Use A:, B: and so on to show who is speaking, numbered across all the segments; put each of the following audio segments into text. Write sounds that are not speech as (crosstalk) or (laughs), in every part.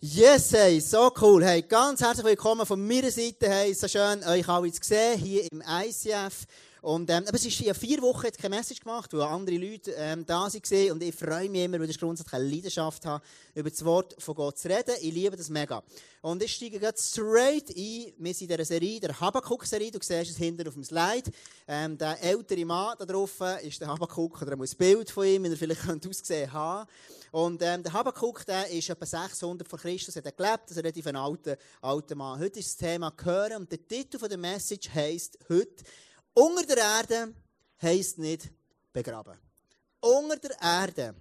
A: Yes, hey, so cool. Hey, ganz herzlich willkommen von meiner Seite. Hey, so schön, euch alle zu sehen hier im ICF. Und, ähm, aber es ist ja vier Wochen keine Message gemacht, wo andere Leute ähm, da waren. Und ich freue mich immer, weil ich grundsätzlich eine Leidenschaft habe, über das Wort von Gott zu reden. Ich liebe das mega. Und ich steige jetzt straight ein. Wir sind in dieser Serie, der Habakkuk-Serie. Du siehst es hinten auf dem Slide. Ähm, der ältere Mann da drauf ist der Habakkuk, oder ein Bild von ihm, wie er vielleicht (laughs) könnte. Und ähm, der Habakkuk, der ist etwa 600 vor Christus, hat er gelebt, also relativ ein alter, alter Mann. Heute ist das Thema Hören und der Titel der Message heisst heute «Unter der Erde heisst nicht begraben». Unter der Erde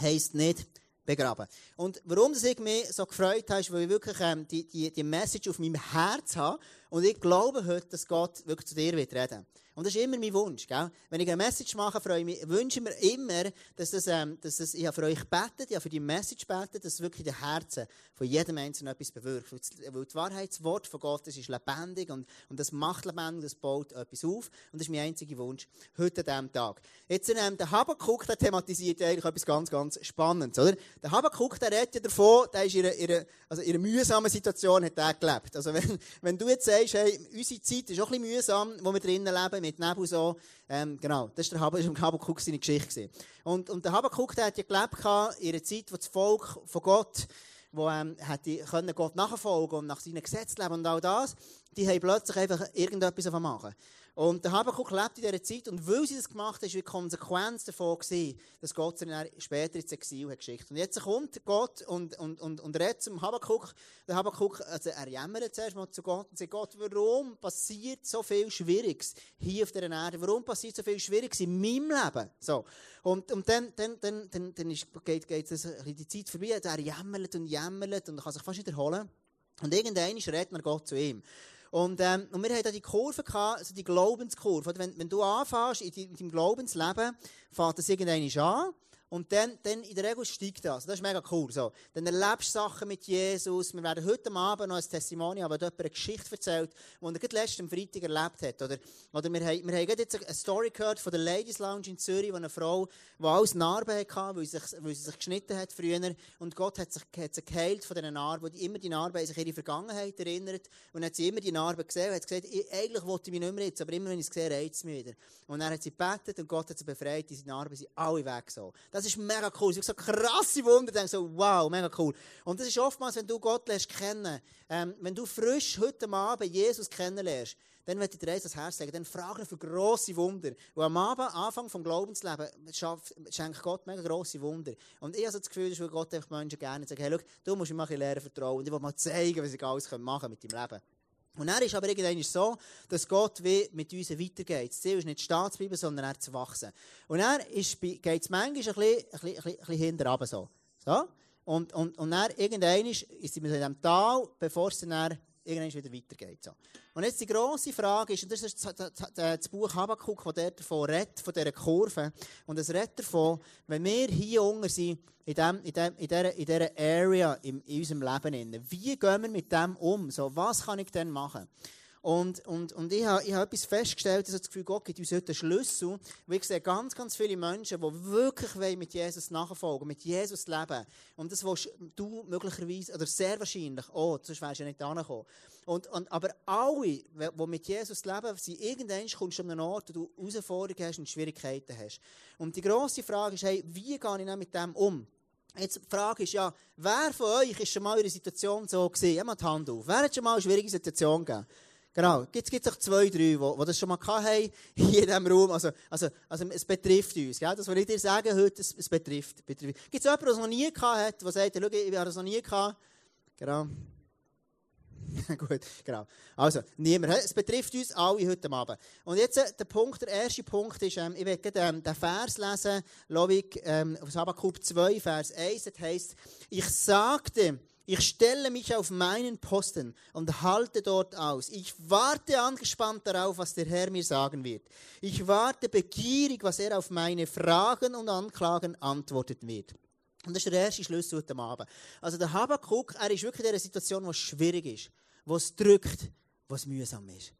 A: heisst nicht begraben. Und warum ich mich so gefreut habe, ist, weil ich wirklich die, die, die Message auf meinem Herz habe und ich glaube heute, dass Gott wirklich zu dir wird reden und das ist immer mein Wunsch. Gell? Wenn ich eine Message mache, freue ich mich, wünsche ich mir immer, dass das, ähm, dass das, ich habe für euch betet, ich habe für die Message betet, dass wirklich in den Herzen von jedem Einzelnen etwas bewirkt. Weil das Wahrheitswort von Gott das ist lebendig und, und das macht lebendig, das baut etwas auf. Und das ist mein einziger Wunsch heute an diesem Tag. Jetzt, ähm, der Habakkuk, der thematisiert eigentlich etwas ganz, ganz Spannendes. Oder? Der Habakkuk, der redet ja davon, der ist in einer, in einer, also in einer mühsamen Situation hat er gelebt. Also wenn, wenn du jetzt sagst, hey, unsere Zeit ist auch ein bisschen mühsam, wo wir drinnen leben, mit Nebel so. Ähm, genau, das war der Hab (laughs) Habakkuk seine Geschichte. Und, und der Habakkuk, der hat ja gelebt in einer Zeit, wo das Volk von Gott, wo ähm, hätte können Gott nachfolgen und nach seinen Gesetzen leben und all das, die haben plötzlich einfach irgendetwas machen. Und der Habakkuk lebt in dieser Zeit und weil sie das gemacht haben, war die Konsequenz davon, gewesen, dass Gott sie dann später ins Exil hat geschickt. Und jetzt kommt Gott und, und, und, und redet zum Habakkuk. Der Habakkuk, also er jammert zuerst mal zu Gott und sagt, Gott, warum passiert so viel Schwieriges hier auf dieser Erde? Warum passiert so viel Schwieriges in meinem Leben? So. Und, und dann, dann, dann, dann, dann ist, geht, geht das die Zeit vorbei. Er jammert und jammert und kann sich fast nicht erholen. Und irgendwann redet man Gott zu ihm. Und, ähm, und wir hatten da die Kurve gehabt, also die Glaubenskurve. Wenn, wenn du anfängst in, deinem Glaubensleben, fängt das irgendwann an. Und dann, dann in der Regel steigt das. Das ist mega cool. So. Dann erlebst du Sachen mit Jesus. Wir werden heute Abend noch ein Testimonial, aber jemand eine Geschichte erzählt, die er gerade letzten Freitag erlebt hat. Oder, oder wir haben, wir haben jetzt eine Story gehört von der Ladies Lounge in Zürich, wo eine Frau, die alles Narben hatte, weil sie sich, weil sie sich geschnitten hat früher. Und Gott hat sich, hat sie geheilt von diesen Narben, die immer die Narben sich ihre Vergangenheit erinnert. Und hat sie immer die Narben gesehen und hat gesagt, ich, eigentlich wollte ich mich nicht mehr jetzt, aber immer wenn ich es sehe, reizt es mich wieder. Und dann hat sie gebetet und Gott hat sie befreit, diese Narben sind alle weg so. Das das ist mega cool. Ich so krasse Wunder, denke so, wow, mega cool. Und das ist oftmals, wenn du Gott lernst kennen, ähm, wenn du frisch heute Abend Jesus kennenlernst, dann wird dir das Herz sagen, dann frag ihn für grosse Wunder. Und am Abend, Anfang vom Glaubensleben, schenkt Gott mega grosse Wunder. Und ich habe das Gefühl, dass Gott einfach Menschen gerne sagt, hey, schau, du musst mir mal lernen vertrauen. Und ich will mal zeigen, was ich alles machen kann mit deinem Leben. Und er ist aber irgendwann so, dass Gott wie mit uns weitergeht. Das Ziel ist nicht stehen zu bleiben, sondern er zu wachsen. Und er geht es manchmal ein bisschen, ein bisschen, ein bisschen hinterher so. so. Und, und, und dann irgendwann ist sie in diesem Tal, bevor es dann irgendwann wieder weitergeht. Und jetzt die grosse Frage ist, und das ist das, Buch Habakkuk, das dort davon redet, von dieser Kurve. Und es redet davon, wenn wir hier unten sind, in, dem, in, dem, in, dieser, in dieser Area in, in unserem Leben, wie gehen wir mit dem um? So, was kann ich denn machen? Und, und, und ich habe ich hab etwas festgestellt, dass das Gefühl, Gott gibt uns heute einen Schlüssel. Weil ich sehe ganz, ganz viele Menschen, die wirklich mit Jesus nachfolgen, mit Jesus leben. Und das willst du möglicherweise, oder sehr wahrscheinlich auch, sonst wärst du ja nicht angekommen. Und, und, aber alle, die mit Jesus leben, sind irgendwann kommst du an einen Ort, wo du Herausforderungen hast und Schwierigkeiten hast. Und die grosse Frage ist, hey, wie gehe ich mit dem um? Jetzt die Frage ist ja, wer von euch ist schon mal in einer Situation so gewesen? Ja, die Hand auf. Wer hat schon mal eine schwierige Situation gegeben? Genau. Gibt es auch zwei, drei, die, das schon mal haben, (laughs) hier in diesem Raum. Also, also, also, es betrifft uns. Gell? Das, was ich dir sage heute, es, es betrifft. betrifft. Gibt es jemanden, der es noch nie gehabt hat, der sagt, schau, ich habe das noch nie gehabt? Genau. (laughs) Gut, genau. Also, niemand. Es betrifft uns alle heute Abend. Und jetzt äh, der Punkt, der erste Punkt ist, ähm, ich werde ähm, den Vers lesen, Lovik, ähm, aus Habakkuk 2, Vers 1, das heisst, ich sagte, ich stelle mich auf meinen Posten und halte dort aus. Ich warte angespannt darauf, was der Herr mir sagen wird. Ich warte begierig, was er auf meine Fragen und Anklagen antwortet wird. Und das ist der erste Schlüssel heute Abend. Also der Habakkuk, er ist wirklich in einer Situation, es schwierig ist, wo es drückt, wo es mühsam ist.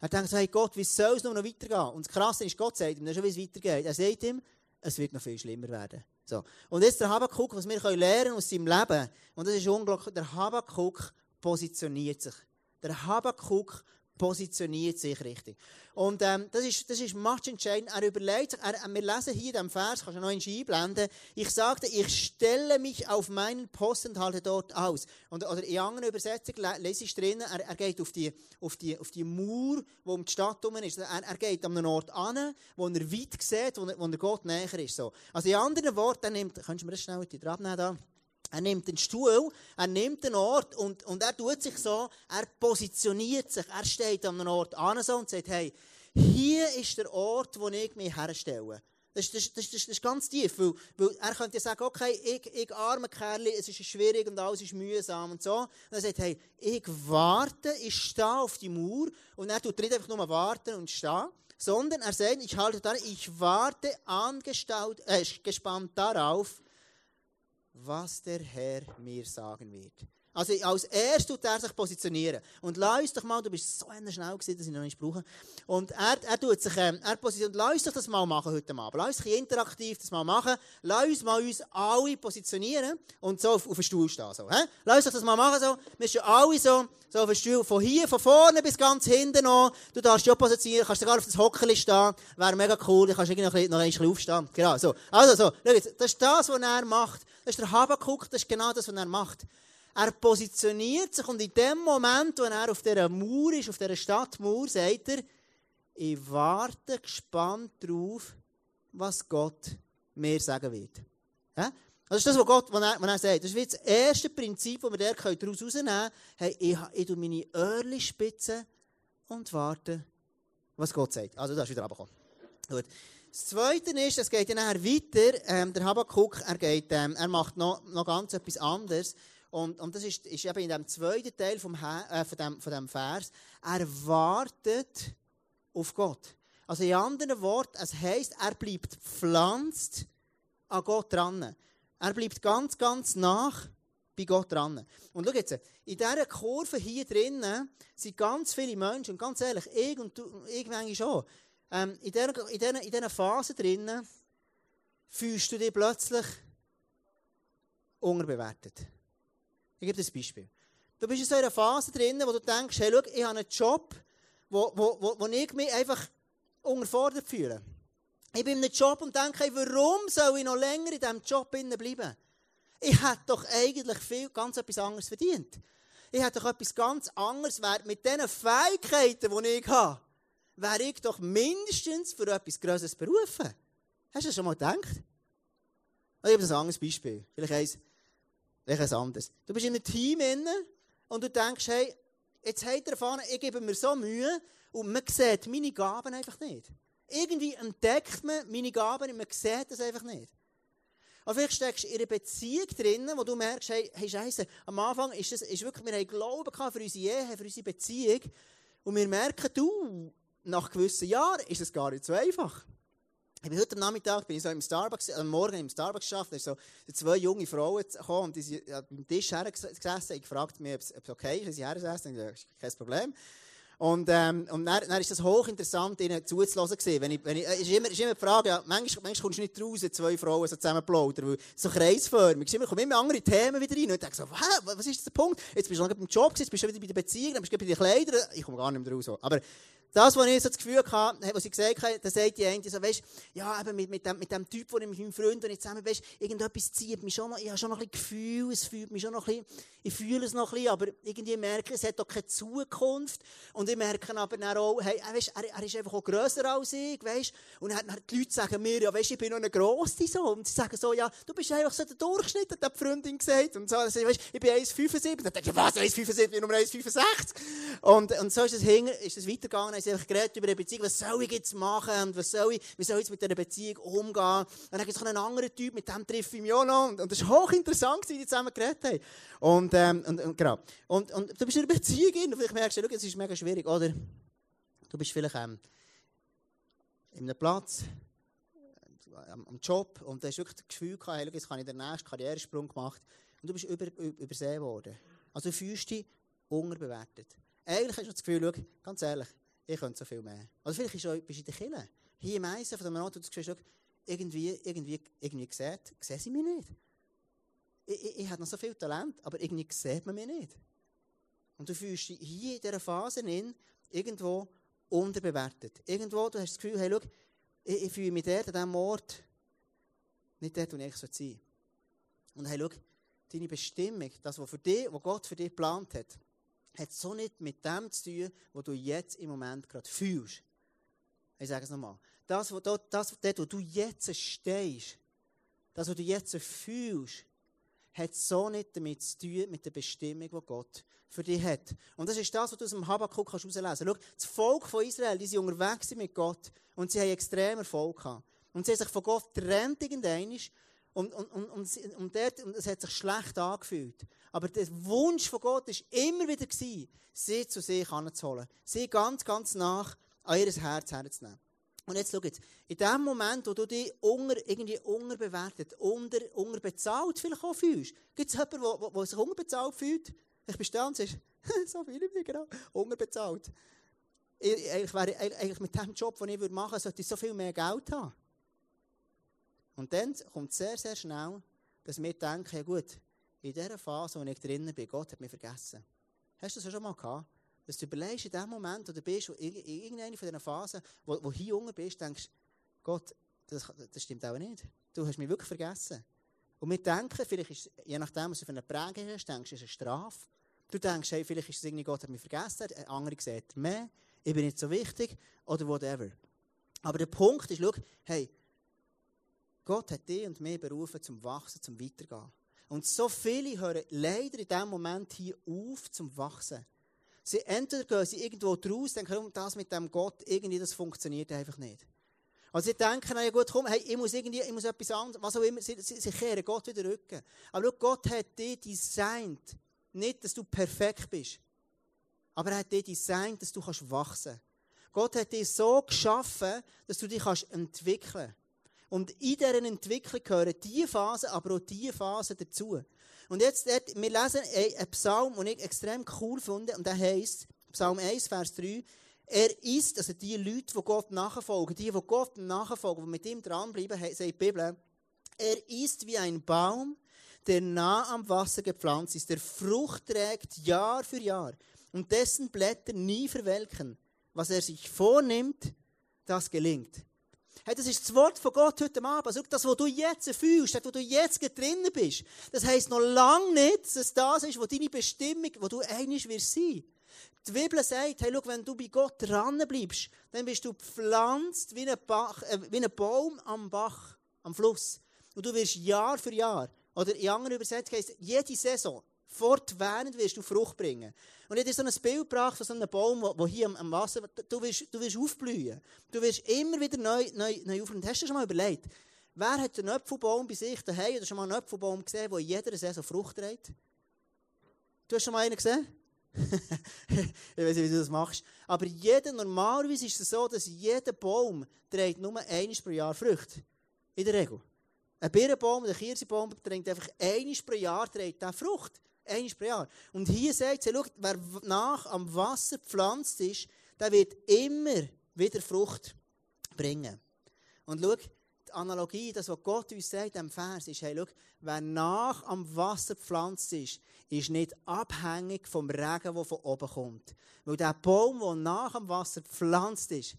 A: Er denkt hey Gott, wie soll es noch weitergehen? Und das Krasse ist, Gott sagt ihm schon, wie es weitergeht. Er sagt ihm, es wird noch viel schlimmer werden. So. Und jetzt der Habakkuk, was wir lernen aus seinem Leben, und das ist unglaublich, der Habakkuk positioniert sich. Der Habakkuk positioniert sich richtig. Und ähm, das ist, das ist much entscheidend. Er überlegt sich, er, wir lesen hier diesem Vers, kannst du noch einblenden, ich sagte, ich stelle mich auf meinen Posten und halte dort aus. Und, oder in anderen Übersetzungen lese ich drinnen, er, er geht auf die, auf, die, auf die Mauer, wo um die Stadt herum ist. Er, er geht an einen Ort an, wo er weit sieht, wo, er, wo er Gott näher ist. So. Also in anderen Worten, er nimmt, kannst du mir das schnell die abnehmen da? Er nimmt den Stuhl, er nimmt den Ort und, und er tut sich so, er positioniert sich, er steht an einem Ort an und sagt, hey, hier ist der Ort, wo ich mich herstelle. Das, das, das, das, ist ganz tief, weil, weil er könnte sagen, okay, ich, ich arme Kerl, es ist schwierig und alles ist mühsam und so. Und er sagt, hey, ich warte, ich stehe auf die Mauer und er tut nicht einfach nur warten und stehen, sondern er sagt, ich halte da, ich warte äh, gespannt darauf, was der Herr mir sagen wird. Also als erstes tut er sich positionieren. Und lass uns doch mal, du bist so schnell gewesen, dass ich noch nicht brauche. Und er, er tut sich, ähm, er positioniert, lass uns doch das mal machen heute Abend. Lass uns interaktiv das mal machen. Lass uns mal uns alle positionieren und so auf, auf den Stuhl stehen. So, he? Lass uns das mal machen. So. Wir sind alle so, so auf den Stuhl, von hier, von vorne bis ganz hinten noch. Du darfst dich auch positionieren, kannst sogar auf das Hockerli stehen. Wäre mega cool, du kannst irgendwie noch, noch ein bisschen aufstehen. Genau, so. Also so, schau jetzt, das ist das, was er macht. Das ist der Habakkuk, das ist genau das, was er macht. Er positioniert sich und in dem Moment, wo er auf dieser Mauer ist, auf dieser Stadtmauer, sagt er, ich warte gespannt darauf, was Gott mir sagen wird. Ja? Das ist das, was Gott was er, was er sagt. Das ist das erste Prinzip, das wir daraus herausnehmen können. Hey, ich, ich meine Öhrchen spitzen und warte, was Gott sagt. Also, das ist wieder runtergekommen. Gut. Das Zweite ist, es geht dann weiter, ähm, der Habakkuk, er, geht, ähm, er macht noch, noch ganz etwas anderes. Und, und das ist, ist in dem zweiten Teil vom, äh, von, dem, von dem Vers. Er wartet auf Gott. Also in anderen Worten, es heisst, er bleibt pflanzt an Gott dran. Er bleibt ganz, ganz nach bei Gott dran. Und schau jetzt, in dieser Kurve hier drinnen sind ganz viele Menschen, und ganz ehrlich, ich und du, schon, ähm, in, dieser, in, in Phase drinnen fühlst du dich plötzlich unterbewertet. Ich gebe dir ein Beispiel. Du bist in so einer Phase drin, wo du denkst, hey, schau, ich habe einen Job, wo, wo, wo, wo ich mich einfach unterfordert fühle. Ich bin in einem Job und denke, hey, warum soll ich noch länger in diesem Job bleiben? Ich hätte doch eigentlich viel, ganz etwas anderes verdient. Ich hätte doch etwas ganz anderes wert. Mit diesen Fähigkeiten, die ich habe, wäre ich doch mindestens für etwas Größeres berufen. Hast du das schon mal gedacht? Ich habe ein anderes Beispiel. Vielleicht eins, welches anderes. Du bist in einem Team inne und du denkst, hey, jetzt hat er erfahren, ich gebe mir so Mühe und man sieht meine Gaben einfach nicht. Irgendwie entdeckt man meine Gaben und man sieht das einfach nicht. Aber vielleicht steckst du in einer Beziehung drin, wo du merkst, hey, hey Scheiße, am Anfang ist das, wirklich, wir haben Glauben für unsere Ehe, für unsere Beziehung. Und wir merken, du, nach gewissen Jahren ist es gar nicht so einfach. Ich bin heute am Nachmittag bin ich so im Starbucks, am Morgen im Starbucks geschafft, da sind so zwei junge Frauen gekommen und die sind beim Tisch hergesessen. Ich gefragt mich, ob es okay ist, dass sie hersetzen. Das ist kein Problem. Und, ähm, und dann, dann ist das hochinteressant, ihnen zuzuhören gewesen. Wenn ich, wenn ich, ist immer, ist immer die Frage, ja, manchmal, manchmal kommst du nicht raus, zwei Frauen so zusammen plaudern, weil so kreisförmig ist. Immer, kommen immer andere Themen wieder rein. Und ich denke so, was ist der Punkt? Jetzt bist du noch beim Job gewesen, jetzt bist du wieder bei der Beziehung, dann bist du bei den Kleidern. Ich komme gar nicht mehr raus. Aber das, was ich so das Gefühl hatte, was ich gesagt habe, da sagt die eine so, weißt, ja, eben mit, mit, dem, mit dem Typ, ich mit meinem Freund, wenn ich zusammen, weißt, irgendetwas zieht mich schon noch, ich habe schon noch ein bisschen Gefühl, es fühlt mich schon noch ein bisschen, ich fühle es noch ein bisschen, aber irgendwie merke ich, es hat doch keine Zukunft. Und ich merke aber dann auch, hey, weißt, er, er ist einfach auch grösser als ich, weißt, und dann, dann die Leute sagen mir, ja, weißt, ich bin noch eine Grosse, so, und sie sagen so, ja, du bist einfach so der Durchschnitt, hat die Freundin gesagt, und so, also, weißt, ich bin 1,75, dann denke ich, was, 1,75, ich bin Nummer 1,65. Und, und so ist es, ist es weitergegangen, sie einfach geredet über eine Beziehung, was soll ich jetzt machen und was soll ich, wie soll ich jetzt mit dieser Beziehung umgehen. Dann gibt es einen anderen Typ, mit dem treffe ich mich auch noch. Und, und das ist hochinteressant, wie die zusammen geredet haben. Und, ähm, und, und, genau. und, und du bist in einer Beziehung und vielleicht merkst du, es ist mega schwierig, oder? Du bist vielleicht ähm, in einem Platz, am, am Job und du hast wirklich das Gefühl gehabt, hey, jetzt habe ich den nächsten Karrieresprung gemacht und du bist über, über, übersehen worden. Also fühlst dich unterbewertet. Eigentlich hast du das Gefühl, schau, ganz ehrlich, ich könnte so viel mehr. Oder vielleicht bist du in der Kille. Hier im Eisen von dem Ort, du siehst, irgendwie, irgendwie, irgendwie sieht, sehen sie mich nicht. Ich, ich, ich habe noch so viel Talent, aber irgendwie sieht man mich nicht. Und du fühlst dich hier in dieser Phase in, irgendwo unterbewertet. Irgendwo, du hast das Gefühl, hey, schau, ich, ich fühle mich dort an diesem Ort nicht dort, wo ich sein soll. Und hey, schau, deine Bestimmung, das, was, für dich, was Gott für dich geplant hat, hat so nicht mit dem zu tun, was du jetzt im Moment gerade fühlst. Ich sage es nochmal. Das, wo, das, dort, wo du jetzt stehst, das, was du jetzt fühlst, hat so nicht damit zu tun, mit der Bestimmung, die Gott für dich hat. Und das ist das, was du aus dem Habakkuk herauslesen kannst. Schau, das Volk von Israel, die sind unterwegs mit Gott und sie haben extrem Erfolg gehabt. Und sie haben sich von Gott getrennt irgendwann und, und, und, und, und, dort, und es hat sich schlecht angefühlt. Aber der Wunsch von Gott war immer wieder, gewesen, sie zu sich anzuholen. Sie ganz, ganz nach an ihr Herz herzunehmen. Und jetzt schau jetzt, in dem Moment, wo du dich unter, irgendwie unterbewertet, unter, unterbezahlt vielleicht auch fühlst, gibt es jemanden, der, sich unterbezahlt fühlt? Ich bin stolz, (laughs) so viele ich genau, unterbezahlt. Ich, eigentlich, wäre, eigentlich mit dem Job, den ich machen würde, sollte ich so viel mehr Geld haben. Und dann kommt sehr, sehr schnell, dass wir denken, ja gut, in dieser Phase, wo ich drinnen bin, Gott hat mich vergessen. Hast du das schon mal gehabt? Dass du überlegst, in dem Moment, wo du bist, in irgendeiner von diesen Phasen, wo, wo hier unten bist, denkst, Gott, das, das stimmt auch nicht. Du hast mich wirklich vergessen. Und wir denken, vielleicht ist, je nachdem, was du für eine Prägung hast, denkst du, ist eine Strafe. Du denkst, hey, vielleicht ist es irgendwie, Gott hat mich vergessen, ein anderer sieht mehr, ich bin nicht so wichtig, oder whatever. Aber der Punkt ist, schau, hey, Gott hat dich und mich berufen zum Wachsen, zum Weitergehen. Und so viele hören leider in diesem Moment hier auf zum Wachsen. Sie entweder gehen sie irgendwo draus, denken, das mit dem Gott, irgendwie, das funktioniert einfach nicht. Also sie denken, ja gut, komm, hey, ich muss irgendwie, ich muss etwas anderes, was auch immer, sie, sie, sie kehren Gott wieder Rücken. Aber schau, Gott hat dich designt, nicht, dass du perfekt bist, aber er hat dich designt, dass du kannst wachsen. Gott hat dich so geschaffen, dass du dich kannst entwickeln. Und in dieser Entwicklung gehören diese Phasen, aber auch diese Phasen dazu. Und jetzt, wir lesen einen Psalm, den ich extrem cool finde, und der heisst, Psalm 1, Vers 3, er ist, also die Leute, die Gott nachfolgen, die, die Gott nachfolgen, die mit ihm dranbleiben, sagt die Bibel, er ist wie ein Baum, der nah am Wasser gepflanzt ist, der Frucht trägt Jahr für Jahr und dessen Blätter nie verwelken. Was er sich vornimmt, das gelingt. Hey, das ist das Wort von Gott heute Abend. Also, das, was du jetzt fühlst, das, wo du jetzt drinnen bist, das heisst noch lange nicht, dass das ist, wo deine Bestimmung, wo du einig wirst sein. Die Bibel sagt, hey, schau, wenn du bei Gott dran bleibst, dann bist du gepflanzt wie ein, Bach, äh, wie ein Baum am Bach, am Fluss. Und du wirst Jahr für Jahr, oder in anderen Übersetzungen heisst jede Saison, fortwährend wirst du Frucht bringen. Und ich habe dir so ein Bild gebracht von so einem Baum, der hier am, Wasser, du wirst, du wirst aufblühen. Du wirst immer wieder neu, neu, neu aufblühen. Hast du dir schon mal überlegt, wer hat einen Apfelbaum bei sich daheim oder schon mal einen Apfelbaum gesehen, der in jeder Saison Frucht trägt? Du hast schon mal einen gesehen? (laughs) ich weiß nicht, wie du das machst. Aber jeder, normalerweise ist es so, dass jeder Baum trägt nur einmal pro Jahr Frucht. In der Regel. Ein Birnenbaum, ein Kirschbaum trägt einfach einmal pro Jahr trägt Frucht. Einmal pro Jahr. Und hier sagt sie, schau, wer nach am Wasser gepflanzt ist, der wird immer wieder Frucht bringen. Und schau, die Analogie, das, was Gott uns sagt am Vers, ist, hey, schau, wer nach am Wasser gepflanzt ist, ist nicht abhängig vom Regen, der von oben kommt. Weil der Baum, der nach am Wasser gepflanzt ist,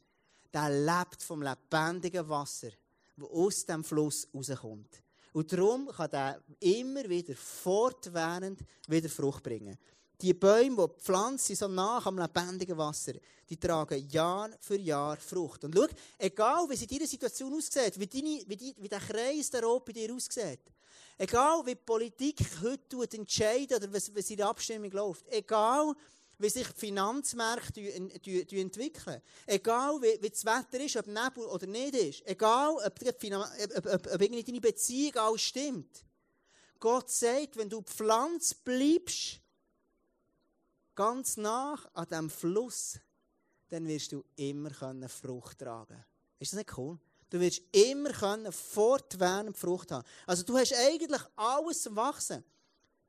A: der lebt vom lebendigen Wasser, das aus dem Fluss rauskommt. Und darum kann er immer wieder fortwährend wieder Frucht bringen. Die Bäume, die Pflanzen so nach am lebendigen Wasser, die tragen Jahr für Jahr Frucht. Und schau, egal wie sie in deiner Situation aussieht, wie, deine, wie, die, wie der Kreis der Rot bei dir aussieht, egal wie die Politik heute entscheidet oder was, was in der Abstimmung läuft, egal wie sich die Finanzmärkte entwickeln. Egal, wie, wie das Wetter ist, ob Nebel oder nicht ist. Egal, ob, ob, ob, ob irgendwie deine Beziehung alles stimmt. Gott sagt, wenn du pflanzt bleibst, ganz nach an diesem Fluss, dann wirst du immer Frucht tragen können. Ist das nicht cool? Du wirst immer können fortwährend Frucht haben. Also du hast eigentlich alles zum Wachsen.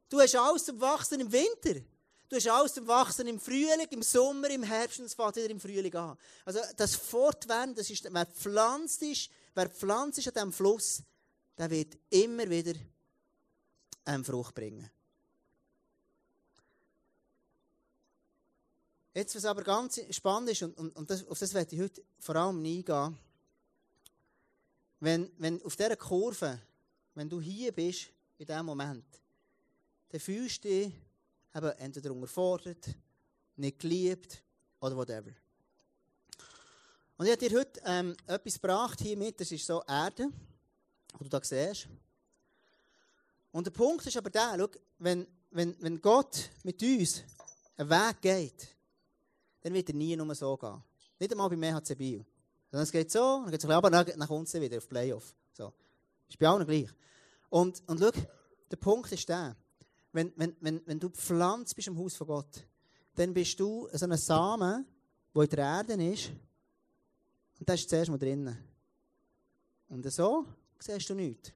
A: Du hast alles zum Wachsen im Winter. Du hast alles zum Wachsen im Frühling, im Sommer, im Herbst und es fängt wieder im Frühling an. Also das Fortwähren, das ist, wer pflanzt ist, wer pflanzt ist an diesem Fluss, der wird immer wieder eine Frucht bringen. Jetzt, was aber ganz spannend ist, und, und, und das, auf das werde ich heute vor allem eingehen, wenn, wenn auf dieser Kurve, wenn du hier bist, in diesem Moment, dann fühlst du dich eben entweder unterfordert, nicht geliebt oder whatever. Und ich habe dir heute ähm, etwas gebracht hier mit, das ist so Erde, die du da siehst. Und der Punkt ist aber der, schau, wenn, wenn, wenn Gott mit uns einen Weg geht, dann wird er nie nur so gehen. Nicht einmal bei MHC Bio. Sondern es geht so, dann geht es aber nach, nach unten wieder auf Playoff. So. Ist bei allen gleich. Und, und schau, der Punkt ist der, wenn, wenn, wenn, wenn du pflanzt bist im Haus von Gott, dann bist du so ein Samen, der in der Erde ist, und der ist zuerst mal drinnen. Und so siehst du nichts.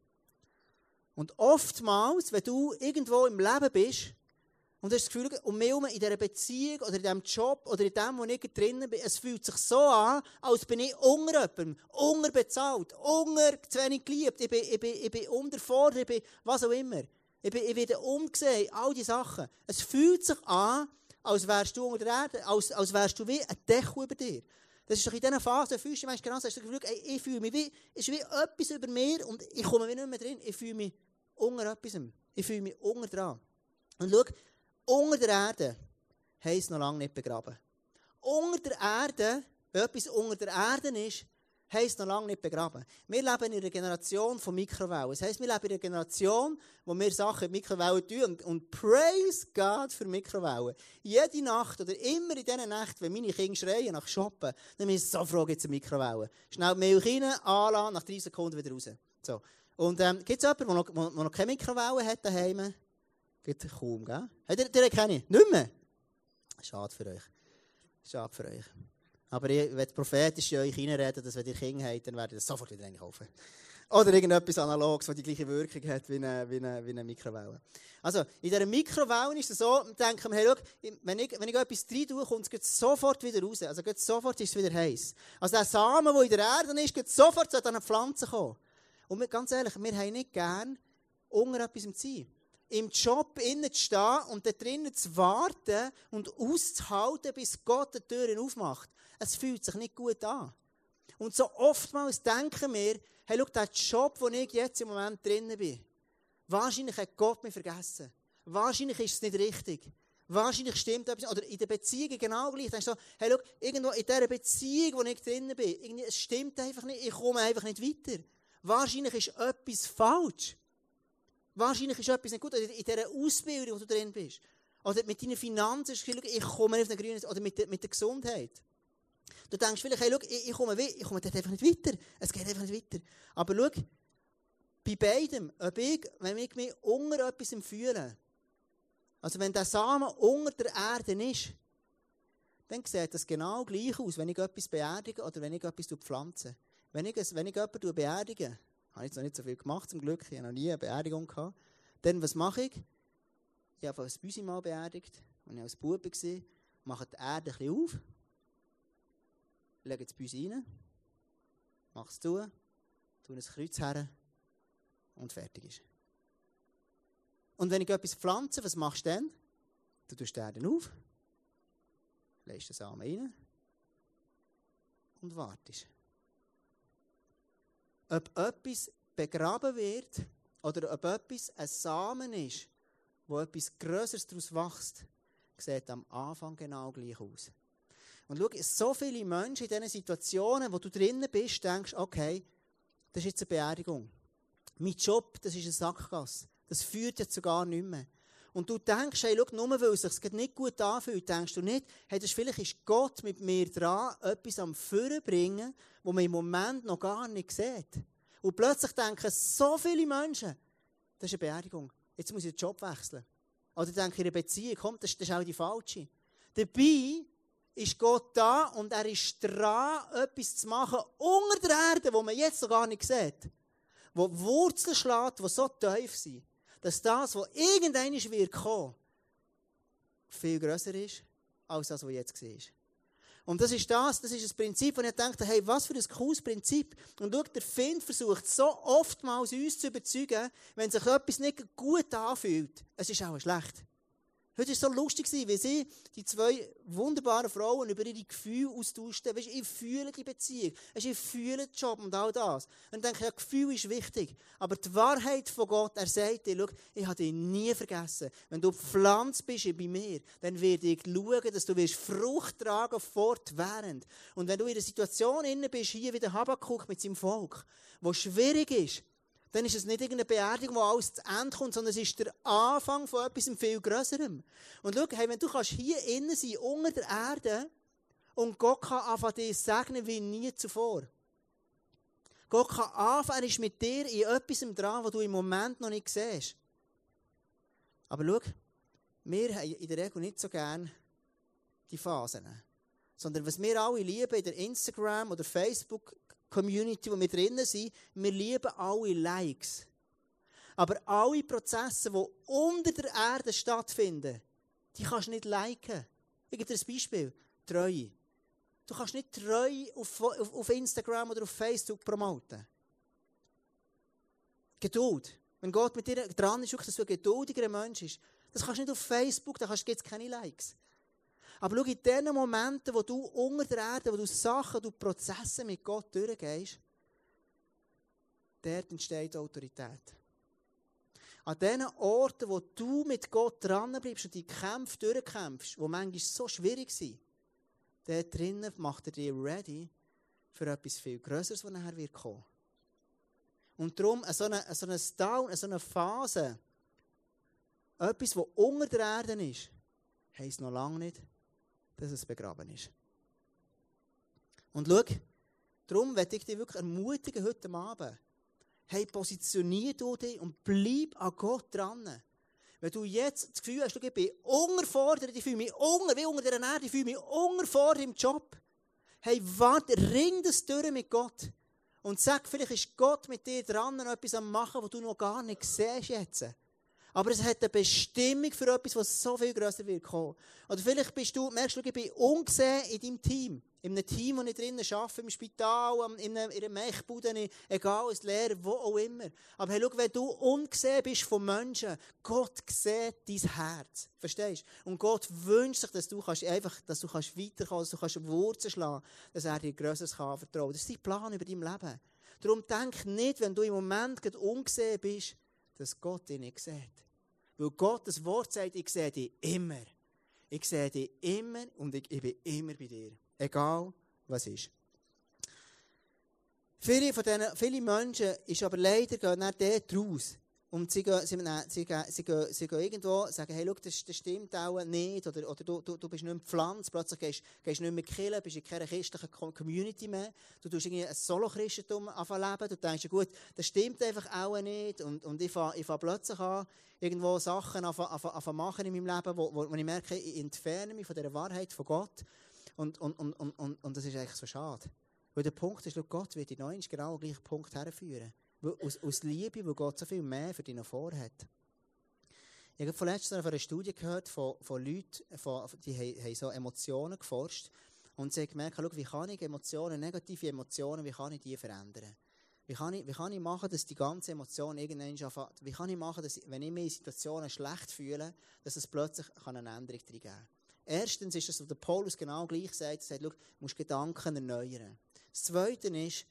A: Und oftmals, wenn du irgendwo im Leben bist, und hast das Gefühl, um mich herum, in dieser Beziehung oder in diesem Job oder in dem, wo ich drinnen bin, es fühlt sich so an, als bin ich unter jemandem, unterbezahlt, unter zu wenig geliebt, ich bin, ich bin, ich bin unterfordert, ich bin was auch immer. Ich, bin, ich werde umgesehen, all diese Sachen. Es fühlt sich an, als wärst du unter der Erde, als, als wärst du wie ein Deckel über dir. Das ist doch in dieser Phase, fühlst du dich genau hast du Gefühl, ey, ich fühle mich wie, ist wie etwas über mir und ich komme wie nicht mehr drin. Ich fühle mich unter etwas. Ich fühle mich unter dran. Und schau, unter der Erde heisst noch lange nicht begraben. Unter der Erde, wenn etwas unter der Erde ist, heisst noch lange nicht begraben. Wir leben in einer Generation von Mikrowellen. Das heisst, wir leben in einer Generation, wo wir Sachen in Mikrowellen tun und, und praise God für Mikrowellen. Jede Nacht oder immer in diesen Nächten, wenn meine Kinder schreien nach Shoppen, dann bin ich so froh, gibt es eine Mikrowelle. Schnell die Milch rein, anlassen, nach 30 Sekunden wieder raus. So. Und ähm, gibt es jemanden, der noch, der noch keine Mikrowelle hat daheim? Gibt es kaum, gell? Habt ihr, ihr kenne ich? Nicht mehr? Schade für euch. Schade für euch. Aber ich, wenn prophetisch in euch reinreden, dass wenn ihr Kinder habt, dann werdet ihr sofort wieder kaufen. Oder irgendetwas Analoges, das die gleiche Wirkung hat wie eine, wie eine, wie eine Mikrowelle. Also, in dieser Mikrowelle ist es so, denken wir, hey, schau, wenn ich, wenn ich etwas rein tue, kommt es sofort wieder raus. Also, geht sofort ist es wieder heiß. Also, der Samen, der in der Erde ist, geht sofort zu einer Pflanze kommen. Und wir, ganz ehrlich, wir haben nicht gern, unter etwas zu sein im Job innen zu stehen und da drinnen zu warten und auszuhalten, bis Gott die Türen aufmacht. Es fühlt sich nicht gut an. Und so oftmals denken wir, hey, schau, der Job, wo ich jetzt im Moment drinnen bin, wahrscheinlich hat Gott mich vergessen. Wahrscheinlich ist es nicht richtig. Wahrscheinlich stimmt etwas. Oder in der Beziehung genau gleich. Dann so, hey, schau, irgendwo in dieser Beziehung, wo ich drinnen bin, irgendwie, es stimmt einfach nicht, ich komme einfach nicht weiter. Wahrscheinlich ist etwas falsch. Wahrscheinlich ist etwas nicht gut. Oder in dieser Ausbildung, wo du drin bist. Oder mit deinen Finanzen, ich komme nicht auf den grünen, oder mit der, mit der Gesundheit. Du denkst vielleicht, hey, schau, ich, ich komme, ich komme dort einfach nicht weiter. Es geht einfach nicht weiter. Aber schau, bei beidem, ob ich, wenn ich mich unter etwas fühle, also wenn der Samen unter der Erde ist, dann sieht das genau gleich aus, wenn ich etwas beerdige oder wenn ich etwas pflanze. Wenn ich, wenn ich jemanden beerdige, habe ich jetzt noch nicht so viel gemacht zum Glück, ich habe noch nie eine Beerdigung gehabt, dann was mache ich? Ich habe ein Büsi mal beerdigt, als ich als Bub war, mache die Erde ein bisschen auf, lege das Büsi rein, mache es zu, tue ein Kreuz her und fertig ist. Und wenn ich etwas pflanze, was machst du dann? Du tust die Erde auf, legst den Samen rein und wartest. Ob etwas begraben wird oder ob etwas ein Samen ist, wo etwas Größeres daraus wächst, sieht am Anfang genau gleich aus. Und schau, so viele Menschen in diesen Situationen, wo du drinnen bist, denkst, okay, das ist jetzt eine Beerdigung. Mein Job, das ist eine Sackgasse. Das führt jetzt sogar nicht mehr. Und du denkst, hey, schau, nur weil es sich nicht gut anfühlt, denkst du nicht, hey, das vielleicht ist Gott mit mir dran, etwas am Führen bringen, wo man im Moment noch gar nicht sieht. Und plötzlich denken so viele Menschen, das ist eine Beerdigung. Jetzt muss ich den Job wechseln. Oder denken in einer Beziehung, komm, das, das ist auch die falsche. Dabei ist Gott da und er ist dran, etwas zu machen unter der Erde, wo man jetzt noch gar nicht sieht. Wo Wurzeln schlägt, die so tief sind, dass das, was irgendwann wird kommen, viel grösser ist, als das, was jetzt war. Und das ist das, das ist das Prinzip, und ich dachte, hey, was für ein cooles Prinzip. Und schau, der Find versucht so oftmals uns zu überzeugen, wenn sich etwas nicht gut anfühlt, es ist auch schlecht. Heute war es so lustig, wie sie, die zwei wunderbaren Frauen, über ihre Gefühle austauschten. Weißt, ich fühle die Beziehung. Ich fühle den Job und all das. Und ich denke, ja, Gefühl ist wichtig. Aber die Wahrheit von Gott, er sagt dir, ich habe dich nie vergessen. Wenn du Pflanz bist bei mir, dann werde ich schauen, dass du Frucht tragen fortwährend. Und wenn du in einer Situation inne bist, hier wie der Habakkuk mit seinem Volk, wo schwierig ist, dann ist es nicht irgendeine Beerdigung, wo alles zu Ende kommt, sondern es ist der Anfang von etwas viel Größerem. Und schau, hey, wenn du kannst hier innen sein, unter der Erde, und Gott kann anfangen, dich segnen wie nie zuvor. Gott kann anfangen, er ist mit dir in etwas dran, was du im Moment noch nicht siehst. Aber schau, wir haben in der Regel nicht so gern die Phasen. Sondern was wir alle lieben in der Instagram- oder Facebook- Community, wo wir drinnen sind, wir lieben alle Likes. Aber alle Prozesse, die unter der Erde stattfinden, die kannst du nicht liken. Ich gebe dir ein Beispiel. Treue. Du kannst nicht Treue auf, auf, auf Instagram oder auf Facebook promoten. Geduld. Wenn Gott mit dir dran ist, dass du ein geduldiger Mensch bist, das kannst du nicht auf Facebook, da gibt es keine Likes. Aber schau, in den Momenten, wo du unter der Erde, wo du Sachen, du Prozesse mit Gott durchgehst, dort entsteht Autorität. An den Orten, wo du mit Gott dran bleibst und die Kämpfe durchkämpfst, die manchmal so schwierig sind, dort drinnen macht er dich ready für etwas viel Größeres, was nachher wird kommen. Und darum, so eine, so eine Down, so eine Phase, etwas, was unter der Erde ist, heisst noch lange nicht, dass es begraben ist. Und schau, darum werde ich dich wirklich ermutigen heute Abend. Hey, positionier du dich und bleib an Gott dran. Wenn du jetzt das Gefühl hast, ich bin unterfordert, ich fühle mich unter, wie unter der Erde, ich fühle mich unterfordert im Job. Hey, warte, ring das durch mit Gott. Und sag, vielleicht ist Gott mit dir dran, etwas am machen, was du noch gar nicht siehst jetzt. Aber es hat eine Bestimmung für etwas, was so viel größer wird kommen. Oder vielleicht bist du, merkst du, ich bin ungesehen in deinem Team. In einem Team, das ich drinnen arbeite, im Spital, in einer, in einer Mechbude, egal, als Lehrer, wo auch immer. Aber hey, schau, wenn du ungesehen bist von Menschen, Gott sieht dein Herz. Verstehst du? Und Gott wünscht sich, dass du kannst einfach, dass du kannst weiterkommen, dass du kannst Wurzeln schlagen, dass er dir Größeres kann vertrauen. Das ist dein Plan über dein Leben. Darum denk nicht, wenn du im Moment ungesehen bist, dass Gott dich nicht sieht. Weil Gott das Wort sagt, ich sehe dich immer. Ich sehe dich immer und ich, ich bin immer bei dir. Egal, was ist. Viele, von denen, viele Menschen ist aber leider gehen nach dort raus. Und sie gehen, sie, sie, gehen, sie, gehen, sie gehen irgendwo sagen, hey, schau, das, das stimmt auch nicht. Oder, oder du, du, du bist nicht mehr Pflanz, plötzlich gehst, gehst nicht mehr killen, bist in keiner christlichen Community mehr. Du tust irgendwie ein Solo-Christentum leben. Du denkst, gut, das stimmt einfach auch nicht. Und, und ich fange ich plötzlich an, irgendwo Sachen zu machen in meinem Leben, wo, wo, wo ich merke, ich entferne mich von dieser Wahrheit von Gott. Und, und, und, und, und, und das ist eigentlich so schade. Weil der Punkt ist, Gott wird in neu genau den gleichen Punkt herführen. Aus, aus Liebe, weil Gott so viel mehr für dich noch vorhat. Ich habe vorletzt von einer Studie gehört von, von Leuten, von, die haben so Emotionen geforscht. Und sie haben gemerkt, schau, wie kann ich Emotionen, negative Emotionen, wie kann ich die verändern? Wie kann ich, wie kann ich machen, dass die ganze Emotion irgendwann anfängt? Wie kann ich machen, dass, wenn ich mich in Situationen schlecht fühle, dass es plötzlich eine Änderung drin geben kann? Erstens ist es, was der Paulus genau gleich sagt, er sagt, schau, du musst Gedanken erneuern. Das Zweite ist,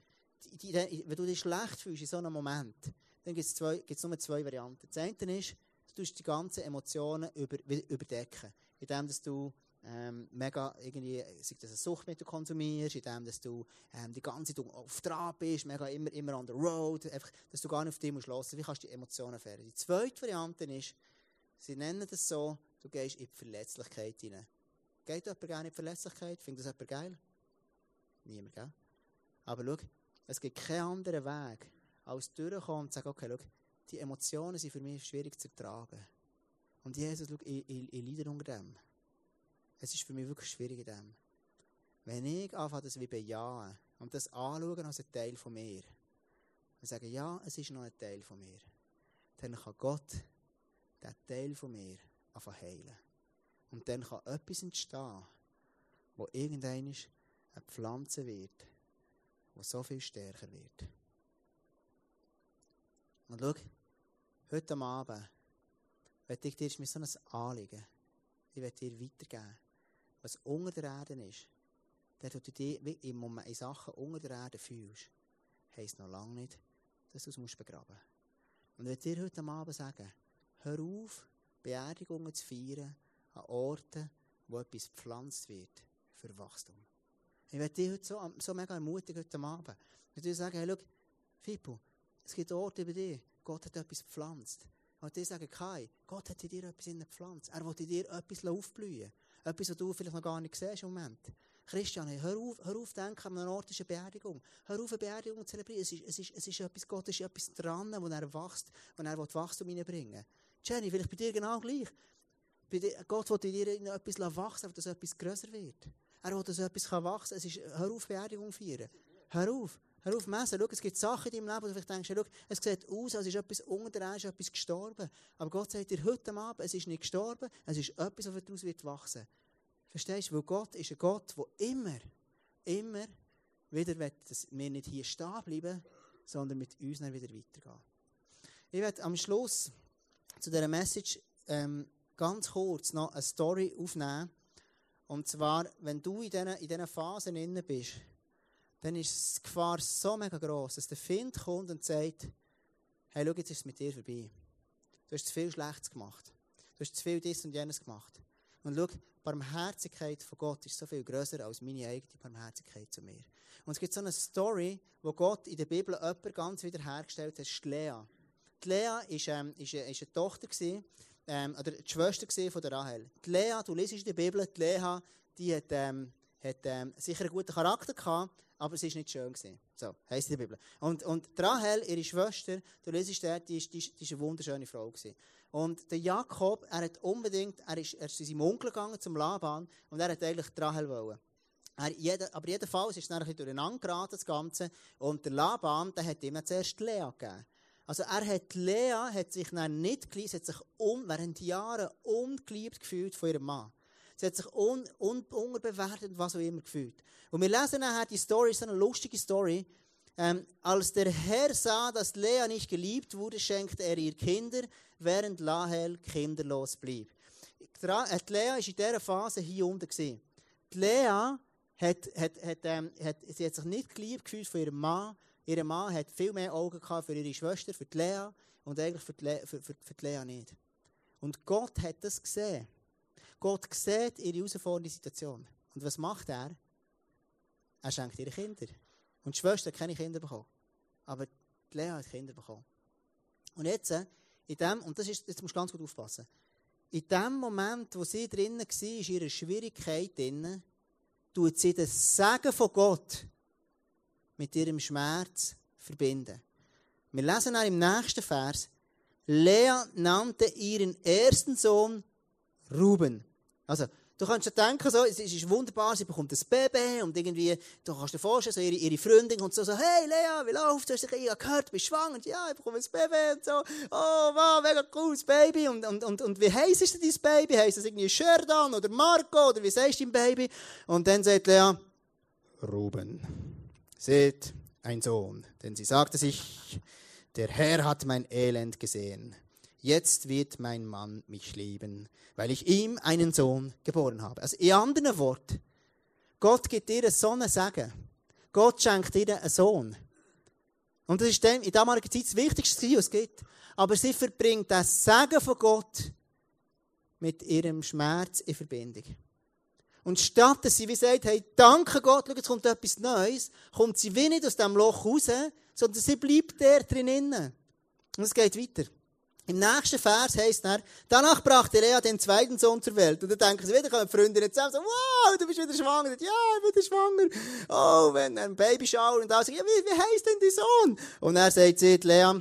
A: die, wenn du dich schlecht fühlst in so einem Moment, dann gibt es nur zwei Varianten. Das eine ist, du die ganzen Emotionen über, überdecken, indem dass du ähm, mega irgendwie, sei das ein Suchtmittel konsumierst, indem dass du ähm, die ganze Zeit auf Draht bist, mega immer, immer on the road, einfach, dass du gar nicht auf dich musst hören. Wie kannst du die Emotionen fähren? Die zweite Variante ist, sie nennen das so, du gehst in die Verletzlichkeit hinein. Geht jemand gerne in die Verletzlichkeit? Findet das jemand geil? Niemand, gell? Aber schau, es gibt keinen anderen Weg, als durchkommen und zu sagen, okay, schau, die Emotionen sind für mich schwierig zu ertragen. Und Jesus, schau, ich, ich, ich leide unter dem. Es ist für mich wirklich schwierig in dem. Wenn ich anfange, das wie bejahen und das anschauen als ein Teil von mir und sage, ja, es ist noch ein Teil von mir, dann kann Gott diesen Teil von mir anfangen heilen. Und dann kann etwas entstehen, wo irgendwann eine Pflanze wird, die so viel stärker wird. Und schau, heute Abend möchte ich dir mit so ein Anliegen, ich werde dir weitergeben, was unter der Erde ist, der du dich im Moment in Sachen unter der Erde fühlst, heisst noch lange nicht, dass du es begraben musst. Und ich werde dir heute Abend sagen, hör auf, Beerdigungen zu feiern an Orten, wo etwas gepflanzt wird für Wachstum. Ich werde dich heute so, so mega ermutigen heute Abend. Ich werde dir sagen, hey, schau, Fippo, es gibt Orte bei dir, Gott hat etwas gepflanzt. Und die sagen, Kai, Gott hat in dir etwas gepflanzt. Er will in dir etwas aufblühen. Etwas, was du vielleicht noch gar nicht siehst im Moment. Christian, hör auf, hör auf denken, an einem Ort ist eine Beerdigung. Hör auf, eine Beerdigung zu zelebrieren. Es ist, es ist, es ist etwas, Gott ist etwas dran, wo er wächst, wo er Wachstum reinbringen Jenny, vielleicht bei dir genau gleich. Bei dir, Gott will in dir etwas wachsen, dass etwas grösser wird. Er will, dass etwas wachsen kann. Es ist, hör auf, Beerdigung feiern. Hör auf. Hör auf messen. Schau, es gibt Sachen in deinem Leben, wo du vielleicht denkst, schau, es sieht aus, als ist etwas unter ist etwas gestorben. Aber Gott sagt dir heute Abend, es ist nicht gestorben, es ist etwas, was daraus wird wachsen. Verstehst du? Weil Gott ist ein Gott, der immer, immer wieder will, dass wir nicht hier stehen bleiben, sondern mit uns dann wieder weitergehen. Ich werde am Schluss zu dieser Message ähm, ganz kurz noch eine Story aufnehmen. Und zwar, wenn du in diesen, in diesen Phasen inne bist, dann ist die Gefahr so mega groß, dass der Find kommt und sagt, hey, schau, jetzt ist es mit dir vorbei. Du hast zu viel Schlechtes gemacht. Du hast zu viel dies und jenes gemacht. Und schau, die Barmherzigkeit von Gott ist so viel größer als meine eigene Barmherzigkeit zu mir. Und es gibt so eine Story, wo Gott in der Bibel jemand ganz wieder hergestellt hat, Lea. Die Lea ist, ähm, eine, ist eine Tochter gewesen, ähm, oder die Schwester von der Rahel. Die Lea, du liest in der Bibel, die Lea, die hat, ähm, hat ähm, sicher einen guten Charakter gehabt, aber sie war nicht schön. Gewesen. So, heisst der Bibel. Und, und Rahel, ihre Schwester, du liest dort, die ist, die, ist, die ist eine wunderschöne Frau. Gewesen. Und der Jakob, er hat unbedingt, er ist, er ist zu seinem Onkel gegangen, zum Laban, und er hat eigentlich die Rahel wollen. Er, jeder, aber jedenfalls ist es dann ein bisschen durcheinander geraten, das Ganze. Und der Laban, der hat ihm zuerst Lea gegeben. Also er hat Lea, hat sich dann nicht geliebt, hat sich um, während Jahren ungeliebt gefühlt von ihrem Mann. Sie hat sich un, un, unterbewertet, was auch immer gefühlt. Und wir lesen nachher die Story, so eine lustige Story. Ähm, als der Herr sah, dass Lea nicht geliebt wurde, schenkte er ihr Kinder, während Lahel kinderlos blieb. Äh, die Lea war in dieser Phase hier unten. Die Lea hat, hat, hat, ähm, hat, sie hat sich nicht geliebt gefühlt von ihrem Mann. Ihr Mann hat viel mehr Augen gehabt für ihre Schwester, für die Lea, und eigentlich für die Lea, für, für, für die Lea nicht. Und Gott hat das gesehen. Gott sieht ihre herausfordernde Situation. Und was macht er? Er schenkt ihre Kinder. Und die Schwester hat keine Kinder bekommen. Aber die Lea hat Kinder bekommen. Und jetzt, in dem, und das ist, jetzt musst du ganz gut aufpassen, in dem Moment, wo sie drinnen war, ist ihre Schwierigkeit drinnen, tut sie das Segen von Gott mit ihrem Schmerz verbinden. Wir lesen dann im nächsten Vers, Lea nannte ihren ersten Sohn Ruben. Also, du kannst dir denken, so, es ist wunderbar, sie bekommt ein Baby und irgendwie, du kannst dir vorstellen, so ihre, ihre Freundin kommt so, so, hey Lea, wie läuft's? Du hast dich gehört, du bist schwanger ja, ich bekomme ein Baby und so, oh, wow, mega cooles Baby und, und, und, und wie heisst ist denn dein Baby? Heisst das irgendwie Sheridan oder Marco oder wie sagst du dein Baby? Und dann sagt Lea, Ruben, seht, ein Sohn, denn sie sagte sich, der Herr hat mein Elend gesehen jetzt wird mein Mann mich lieben, weil ich ihm einen Sohn geboren habe. Also in anderen Worten, Gott gibt dir einen Sohn Segen. Gott schenkt dir einen Sohn. Und das ist in damaliger Zeit das Wichtigste, was es gibt. Aber sie verbringt das Segen von Gott mit ihrem Schmerz in Verbindung. Und statt dass sie wie sagt, hey, danke Gott, schau, jetzt kommt etwas Neues, kommt sie wie nicht aus diesem Loch raus, sondern sie bleibt der drinnen. Und es geht weiter. Im nächsten Vers heißt er, danach brachte Lea den zweiten Sohn zur Welt. Und dann denken sie wieder, kommen die Freundinnen zusammen, so, wow, du bist wieder schwanger. Ja, ich bin schwanger. Oh, wenn ein Babyschauer und alle sagen, ja, wie, wie heisst denn dein Sohn? Und er sagt sie, Lea,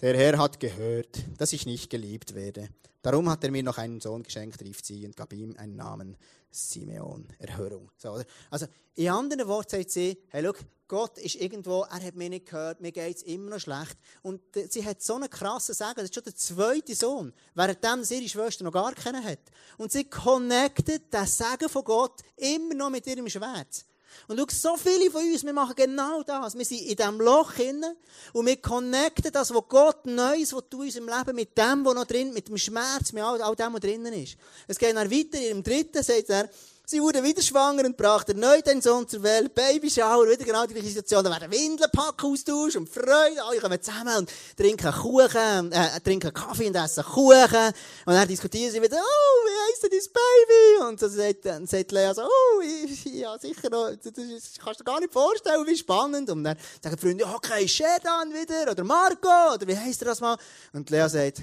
A: Der Herr hat gehört, dass ich nicht geliebt werde. Darum hat er mir noch einen Sohn geschenkt, rief sie und gab ihm einen Namen, Simeon, Erhörung. So, oder? Also, in anderen Worten sagt sie, hey, schau, Gott ist irgendwo, er hat mich nicht gehört, mir geht es immer noch schlecht. Und sie hat so einen krassen Sagen, das ist schon der zweite Sohn, währenddem ihre Schwester noch gar keinen hat. Und sie connectet den Sagen von Gott immer noch mit ihrem Schwert. Und schau, so viele von uns, wir machen genau das. Wir sind in diesem Loch hinein und wir connecten das, was Gott Neues was tut in unserem Leben, mit dem, was noch drin, mit dem Schmerz, mit all, all dem, was drinnen ist. Es geht dann weiter, dem dritten sagt er, Sie wurde wieder schwanger und brachte erneut einen Sohn zur Welt. Babyshower, wieder genau die gleiche Situation. Da werden Windelpacken austauscht und Freude. Alle kommen zusammen und trinken Kuchen, äh, trinken Kaffee und essen Kuchen. Und dann diskutieren sie wieder, oh, wie heisst denn dein Baby? Und so sagt, dann sagt Lea so, oh, ja, sicher noch, das kannst du dir gar nicht vorstellen, wie spannend. Und dann sagen die Freunde, okay, Shedan wieder, oder Marco, oder wie heisst er das mal? Und Lea sagt,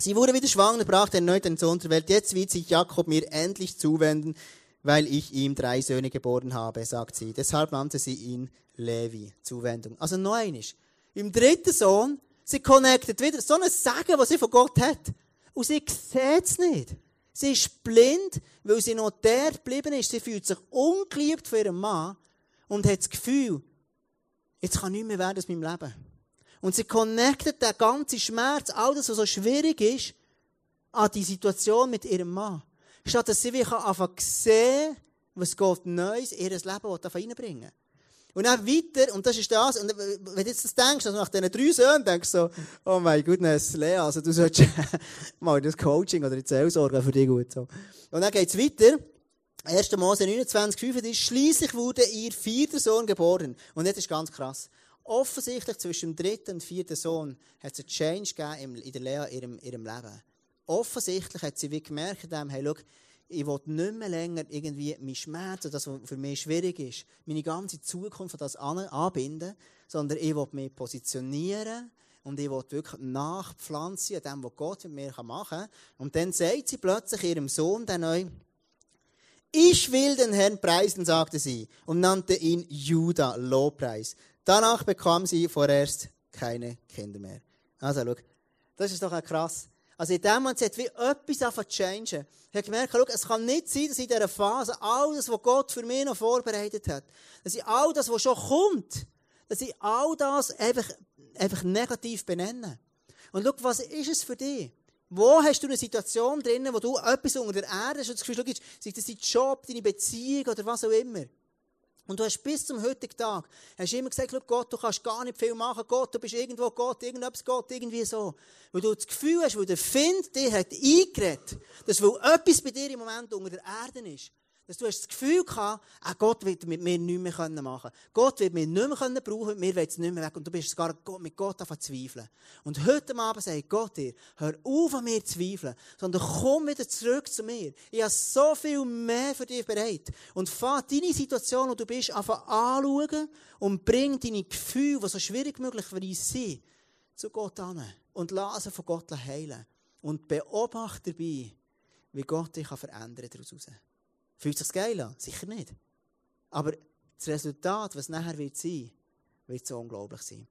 A: Sie wurde wieder schwanger, brachte erneut einen Sohn zur Welt. Jetzt wird sich Jakob mir endlich zuwenden, weil ich ihm drei Söhne geboren habe, sagt sie. Deshalb nannte sie ihn Levi. Zuwendung. Also noch eines. Im dritten Sohn, sie connectet wieder so ein Sagen, was sie von Gott hat. Und sie sieht es nicht. Sie ist blind, weil sie noch der geblieben ist. Sie fühlt sich ungeliebt von ihrem Mann und hat das Gefühl, jetzt kann nichts mehr werden aus meinem Leben. Und sie connectet den ganzen Schmerz, all das, was so schwierig ist, an die Situation mit ihrem Mann. Statt dass sie einfach sehen, was Gott Neues in ihr Leben reinbringen will. Und dann weiter, und das ist das, und wenn du jetzt das denkst, also nach diesen drei Söhnen, denkst du so, oh mein Gott, Lea, also du solltest (laughs) mal das Coaching oder die Zellsorge für dich gut. So. Und dann geht's weiter. 1. Mose 29, 35, schließlich wurde ihr vierter Sohn geboren. Und das ist ganz krass. Offensichtlich zwischen dem dritten und vierten Sohn hat es einen Change gegeben in der Lea, ihrem, ihrem Leben. Offensichtlich hat sie wie gemerkt, hey, schau, ich will nicht mehr länger irgendwie mein Schmerz, das, was für mich schwierig ist, meine ganze Zukunft an das anbinden, sondern ich will mich positionieren und ich will wirklich nachpflanzen an dem, was Gott mit mir machen kann. Und dann sagt sie plötzlich ihrem Sohn dann neu, ich will den Herrn preisen, sagte sie und nannte ihn Judah, Lobpreis. Danach bekam sie vorerst keine Kinder mehr. Also, schau, das ist doch auch krass. Also in dem Moment hat wie etwas angefangen zu changen. Ich habe gemerkt, schau, es kann nicht sein, dass in dieser Phase all das, was Gott für mich noch vorbereitet hat, dass ich all das, was schon kommt, dass ich all das einfach, einfach negativ benenne. Und schau, was ist es für dich? Wo hast du eine Situation drin, wo du etwas unter der Erde hast und das Gefühl, schau, sei das dein Job, deine Beziehung oder was auch immer. Und du hast bis zum heutigen Tag, hast immer gesagt, Gott, du kannst gar nicht viel machen, Gott, du bist irgendwo Gott, irgendetwas Gott, irgendwie so. Weil du das Gefühl hast, weil der Find dir hat eingeredet, dass weil etwas bei dir im Moment unter der Erde ist, dass du hast das Gefühl gehabt, ah, Gott wird mit mir nichts mehr machen können. Gott wird mich nicht mehr brauchen, mir wird es nicht mehr weg. Und du bist sogar mit Gott zu zweifeln. Und heute Abend sagt Gott dir, hör auf an mir zu zweifeln, sondern komm wieder zurück zu mir. Ich habe so viel mehr für dich bereit. Und fahr deine Situation, wo du bist, einfach anschauen und bring deine Gefühle, die so schwierig möglich für uns sind, zu Gott an. Und lass sie von Gott heilen. Und beobachte dabei, wie Gott dich verändern kann. Fühlt sich geil an? Sicher nicht. Aber das Resultat, was nachher wird sein, wird so unglaublich sein.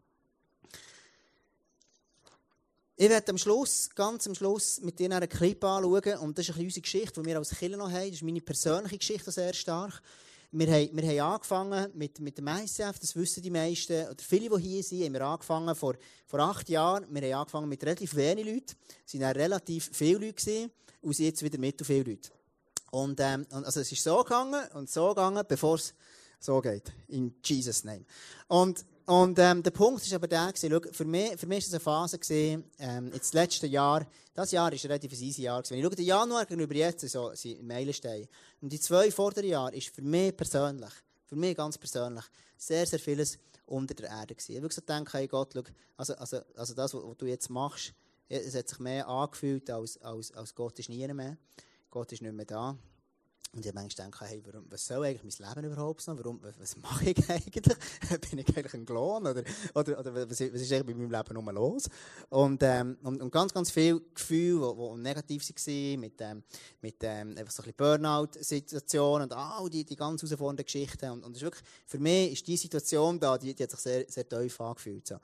A: Ich werde am Schluss, ganz am Schluss, mit dir einen Clip anschauen. Und das ist unsere Geschichte, die wir als Killer noch haben. Das ist meine persönliche Geschichte sehr stark. Wir haben, wir haben angefangen mit, mit dem ICF, das wissen die meisten, oder viele, die hier sind, haben wir angefangen vor, vor acht Jahren. Wir haben angefangen mit relativ wenigen Leuten. Es waren relativ viele Leute und jetzt wieder mit viele Leute. Und, ähm, also es ist so gegangen und so gegangen, bevor es so geht. In Jesus' Name. Und, und ähm, der Punkt ist aber der, gewesen, schau, für mich, für mich es eine Phase, gewesen, ähm, jetzt das letzte Jahr, das Jahr ist ein relativ easy Jahr. Gewesen. Wenn ich schaue, den Januar gegenüber jetzt, so, sind Meilensteine. Und die zwei vorderen Jahre ist für mich persönlich, für mich ganz persönlich, sehr, sehr vieles unter der Erde gewesen. Ich habe wirklich so gedacht, hey Gott, schau, also, also, also das, was, was du jetzt machst, es hat sich mehr angefühlt, als, als, als Gott ist nie mehr. Gott ist nicht mehr da. Und ich habe manchmal gedacht, hey, warum, was soll eigentlich mein Leben überhaupt noch? Warum, was, mache ich (laughs) eigentlich? Bin ich eigentlich ein Klon? Oder, oder, oder was, was ist eigentlich bei meinem Leben nur los? Und, ähm, und, und ganz, ganz viele Gefühle, die, negativ waren, mit, ähm, mit ähm, einfach so ein bisschen Burnout-Situationen und all die, die ganz herausfordernden Geschichten. Und, und das ist wirklich, für mich ist die Situation da, die, die hat sich sehr, sehr tief angefühlt. So.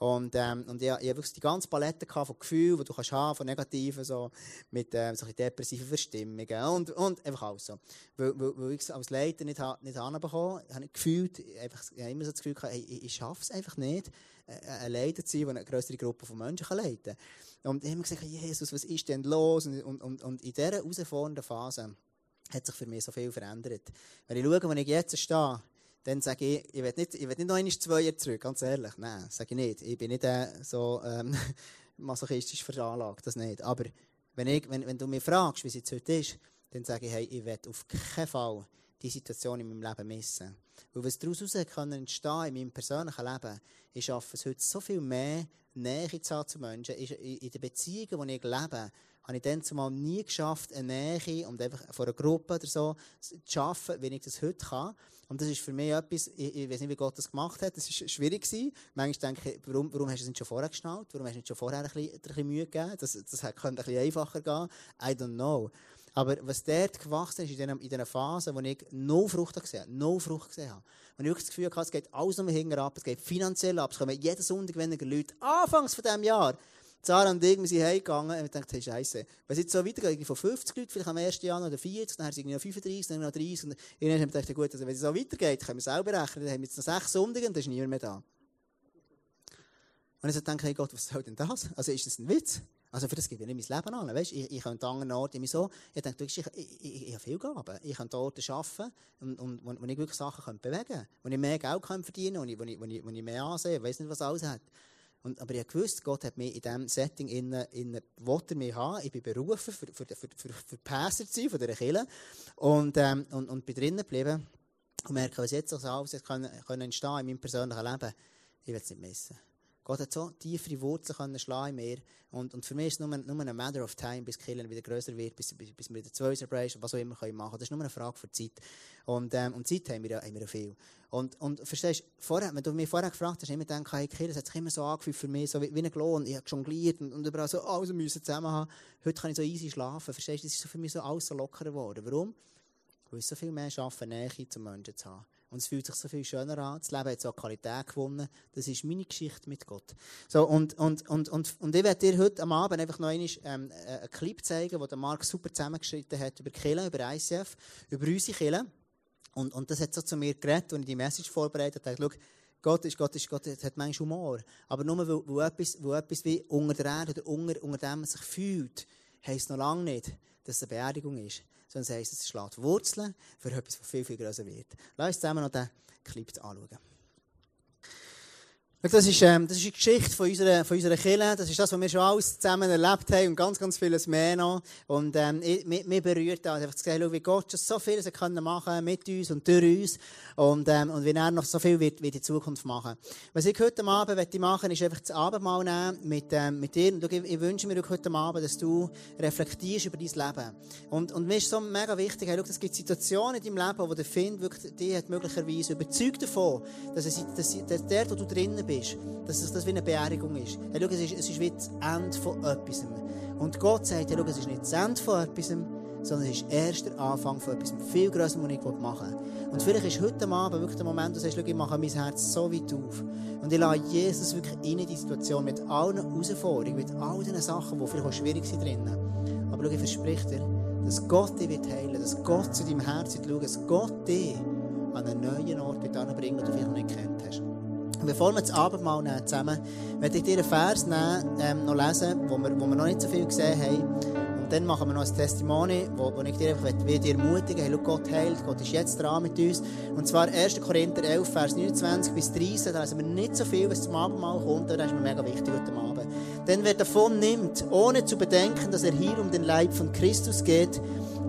A: Und, ähm, und ich, ich habe wirklich die ganze Palette von Gefühlen, die du kannst haben, von negativen, so, mit ähm, so depressiven Verstimmungen und, und einfach alles so. Weil, weil, weil ich es als Leiter nicht, nicht anbekommen habe, ich gefühlt, einfach, ich habe immer so das Gefühl gehabt, hey, ich, ich schaffe es einfach nicht, äh, ein Leiter zu sein, der eine größere Gruppe von Menschen kann leiten kann. Und ich habe immer gesagt, Jesus, was ist denn los? Und, und, und, und in dieser herausfordernden Phase hat sich für mich so viel verändert. Wenn ich schaue, wo ich jetzt stehe, dann sage ich, ich will nicht, ich will nicht noch einmal zwei Jahre zurück, ganz ehrlich. Nein, sage ich nicht. Ich bin nicht äh, so ähm, (laughs) masochistisch veranlagt, das nicht. Aber wenn, ich, wenn, wenn du mich fragst, wie es jetzt heute ist, dann sage ich, hey, ich will auf keinen Fall die Situation in meinem Leben missen. Weil was daraus entstehen entstehen in meinem persönlichen Leben, ich schaffe es heute so viel mehr, Nähe zu haben zu Menschen. In den Beziehungen, die ich lebe, habe ich dann zumal nie geschafft, eine Nähe und einfach von einer Gruppe oder so zu schaffen, wie ich das heute kann. Und das ist für mich etwas, ich, ich weiß nicht, wie Gott das gemacht hat, das war schwierig. Gewesen. Manchmal denke ich, warum, warum hast du es nicht schon vorher geschnallt? Warum hast du nicht schon vorher ein bisschen, ein bisschen Mühe gegeben? Das, das könnte ein bisschen einfacher gehen. I don't know. Aber was dort gewachsen ist, in diesen, in diesen Phasen, wo ich null Frucht gesehen habe, null Frucht gesehen habe, wo ich wirklich das Gefühl hatte, es geht alles nur hinten ab, es geht finanziell ab, es kommen jeden Sonntag weniger Leute, anfangs von diesem Jahr, Sarah und ich, wir sind heimgegangen und ich dachte, hey, Scheiße, wenn es jetzt so weitergeht, von 50 Leuten, vielleicht am 1. Januar oder 40, dann sind wir noch 35, dann noch 30 und dann habe ich gedacht, gut, also wenn es so weitergeht, können wir selber rechnen, dann haben wir jetzt noch sechs Sonntage und dann ist niemand mehr da. Und ich dachte, hey Gott, was soll denn das? Also ist das ein Witz? Also für das gebe ich nicht mein Leben an. Weißt, ich, ich könnte an anderen Orten so, ich denke, ich, ich, ich, ich habe viel Gaben. Ich könnte Orte arbeiten, und, und, wo, wo ich wirklich Sachen könnte bewegen könnte. Wo ich mehr Geld verdienen kann, wo ich, wo, ich, wo ich mehr ansehe, ich weiß nicht, was alles hat. Und, aber ich wusste, Gott hat mich in diesem Setting innen, innen, er mich haben. Ich bin berufen, für, für, für, für, für Pastor zu sein, von dieser Kirche. Und, ähm, und, und bin drinnen geblieben. Und merke, was jetzt alles können, können entstehen in meinem persönlichen Leben. Ich will es nicht missen. Gott hat so tiefere Wurzeln können schlagen in mir. Und, und für mich ist es nur, nur ein Matter of time, bis Killen wieder größer wird, bis, bis, bis wir wieder zwei Celebration, was auch immer können machen. Das ist nur eine Frage von Zeit. Und, ähm, und Zeit haben wir, haben wir viel. Und, und verstehst vorher, wenn du mich vorher gefragt hast, ich immer gedacht, hey, Killen, hat sich immer so angefühlt für mich, so wie, wie ein Klon. Ich habe jongliert und, und überall so alles müssen zusammen haben. Heute kann ich so easy schlafen. Verstehst du, das ist so für mich so alles so lockerer geworden. Warum? Weil ich so viel mehr schaffe, Nähe zum Menschen zu haben. Und es fühlt sich so viel schöner an. Das Leben hat so Qualität gewonnen. Das ist meine Geschichte mit Gott. So, und, und, und, und, und ich werde dir heute am Abend einfach noch einmal, ähm, äh, einen Clip zeigen, wo der Marc super zusammengeschritten hat über Kille, über ICF, über unsere Kille. Und, und das hat so zu mir geredet, als ich die Message vorbereitet habe. Schau, Gott ist, Gott ist, Gott hat manchmal Humor. Aber nur weil, weil, etwas, weil etwas wie unter der Erde oder unter, unter dem man sich fühlt, heisst noch lange nicht, dass es eine Beerdigung ist sondern es heisst, es schlägt Wurzeln für etwas, das viel, viel größer wird. Lass uns zusammen noch den Clip anschauen. Das ist, ähm, das ist die Geschichte von unserer, von unserer Kirche. Das ist das, was wir schon alles zusammen erlebt haben und ganz, ganz vieles mehr noch. Und, ähm, mich berührt das, einfach zu sehen, wie Gott schon so vieles können machen mit uns und durch uns. Und, ähm, und wie er noch so viel wird, wird in Zukunft machen. Was ich heute Abend möchte machen, ist einfach das Abendmahl nehmen mit, ähm, mit dir. Und ich, ich wünsche mir heute Abend, dass du reflektierst über dein Leben. Und, und mir ist so mega wichtig, hey, schau, es gibt Situationen in deinem Leben, wo du findest, wirklich, die hat möglicherweise überzeugt davon, dass, es, dass, der, wo du drinnen bist, dass es das wie eine Beerdigung ist. Hey, schau, es ist, es ist wie das Ende von etwas. Und Gott sagt, hey, schau, es ist nicht das Ende von etwas, sondern es ist erst der Anfang von etwas viel Größerem, was ich machen will. Und vielleicht ist heute Abend wirklich der Moment, wo du sagst, schau, ich mache mein Herz so weit auf. Und ich lasse Jesus wirklich in die Situation mit allen Herausforderungen, mit all den Sachen, die vielleicht auch schwierig sind drinnen. Aber schau, ich verspreche dir, dass Gott dich wird heilen, dass Gott zu deinem Herzen schaut, dass Gott dich an einen neuen Ort wird anbringen, den du vielleicht noch nicht kennt hast. Bevor wir das Abendmahl nehmen, zusammen, werde ich dir einen Vers nehmen, ähm, noch lesen, wo wir, wo wir noch nicht so viel gesehen haben. Und dann machen wir noch ein Testimony, wo, wo ich dir einfach will, dir ermutigen hey, Gott heilt, Gott ist jetzt dran mit uns. Und zwar 1. Korinther 11, Vers 29 bis 30, da lesen wir nicht so viel, was zum Abendmahl kommt, aber das ist mir mega wichtig heute Abend. Denn wer davon nimmt, ohne zu bedenken, dass er hier um den Leib von Christus geht,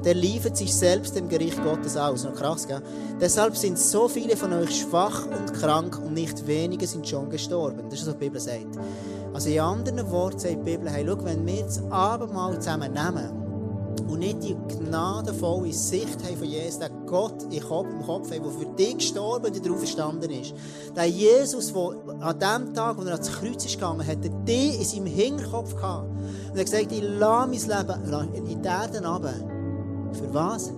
A: der liefert sich selbst dem Gericht Gottes aus. Noch krass, gell? Deshalb sind so viele von euch schwach und krank und nicht wenige sind schon gestorben. Das ist, was die Bibel sagt. Also in anderen Worten sagt die Bibel, hey, schau, wenn wir das Abendmahl zusammen nehmen und nicht die gnadenvolle Sicht haben von Jesus, der Gott im Kopf, im Kopf hat, der für dich gestorben und darauf verstanden ist. Der Jesus, der an dem Tag, wo er ans Kreuz ist gegangen, hat er dich in seinem Hinterkopf gehabt. Und er hat gesagt, ich lasse mein Leben in die Erde runter. Für was?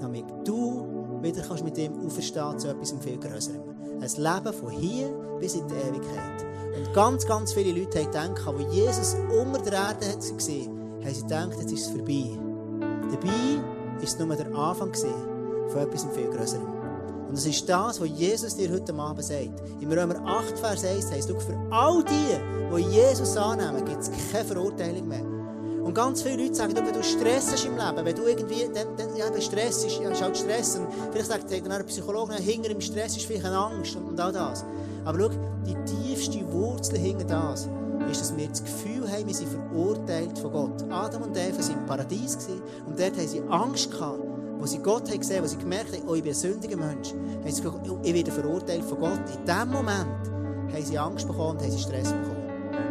A: Damit du wieder kannst mit ihm auferstehen zu etwas viel Größerem. Ein Leben von hier bis in die Ewigkeit. Und ganz, ganz viele Leute haben gedacht, wo Jesus unter der Erde war, haben sie gedacht, jetzt ist es vorbei. Dabei war es nur der Anfang von etwas viel Größerem. Und es ist das, was Jesus dir heute Abend sagt. Im Römer 8, Vers 1 heißt, für all die, die Jesus annehmen, gibt es keine Verurteilung mehr. Und ganz viele Leute sagen, wenn du Stress hast im Leben, wenn du irgendwie, dann, dann, ja, Stress ist, ja, ist halt Stress. Und vielleicht sagt dann ein Psychologe, hinter dem Stress ist vielleicht eine Angst und, und all das. Aber schau, die tiefste Wurzel hinter das ist, dass wir das Gefühl haben, wir sind verurteilt von Gott. Adam und Eva waren im Paradies und dort haben sie Angst gehabt. Wo sie Gott haben gesehen, wo sie gemerkt haben, oh, ich bin ein sündiger Mensch, haben sie gesagt, ich werde verurteilt von Gott. In dem Moment haben sie Angst bekommen und haben sie Stress bekommen.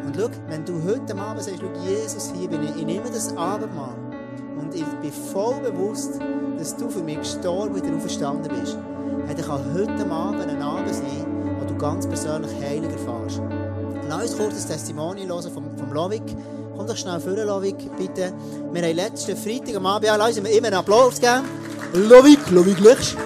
A: Und schau, wenn du heute Abend sagst, schau, Jesus, hier bin ich, ich nehme das Abendmahl und ich bin voll bewusst, dass du für mich gestorben und wieder auferstanden bist, dann kann heute Abend ein Abend sein, wo du ganz persönlich Heiliger erfährst. Lass uns kurz das Testimonial hören vom, vom Lovik. Komm doch schnell vor, Lovik, bitte. Wir haben letzten Freitag am Abend, ja, lass uns immer einen Applaus geben. Lovik, Lovik Lichst.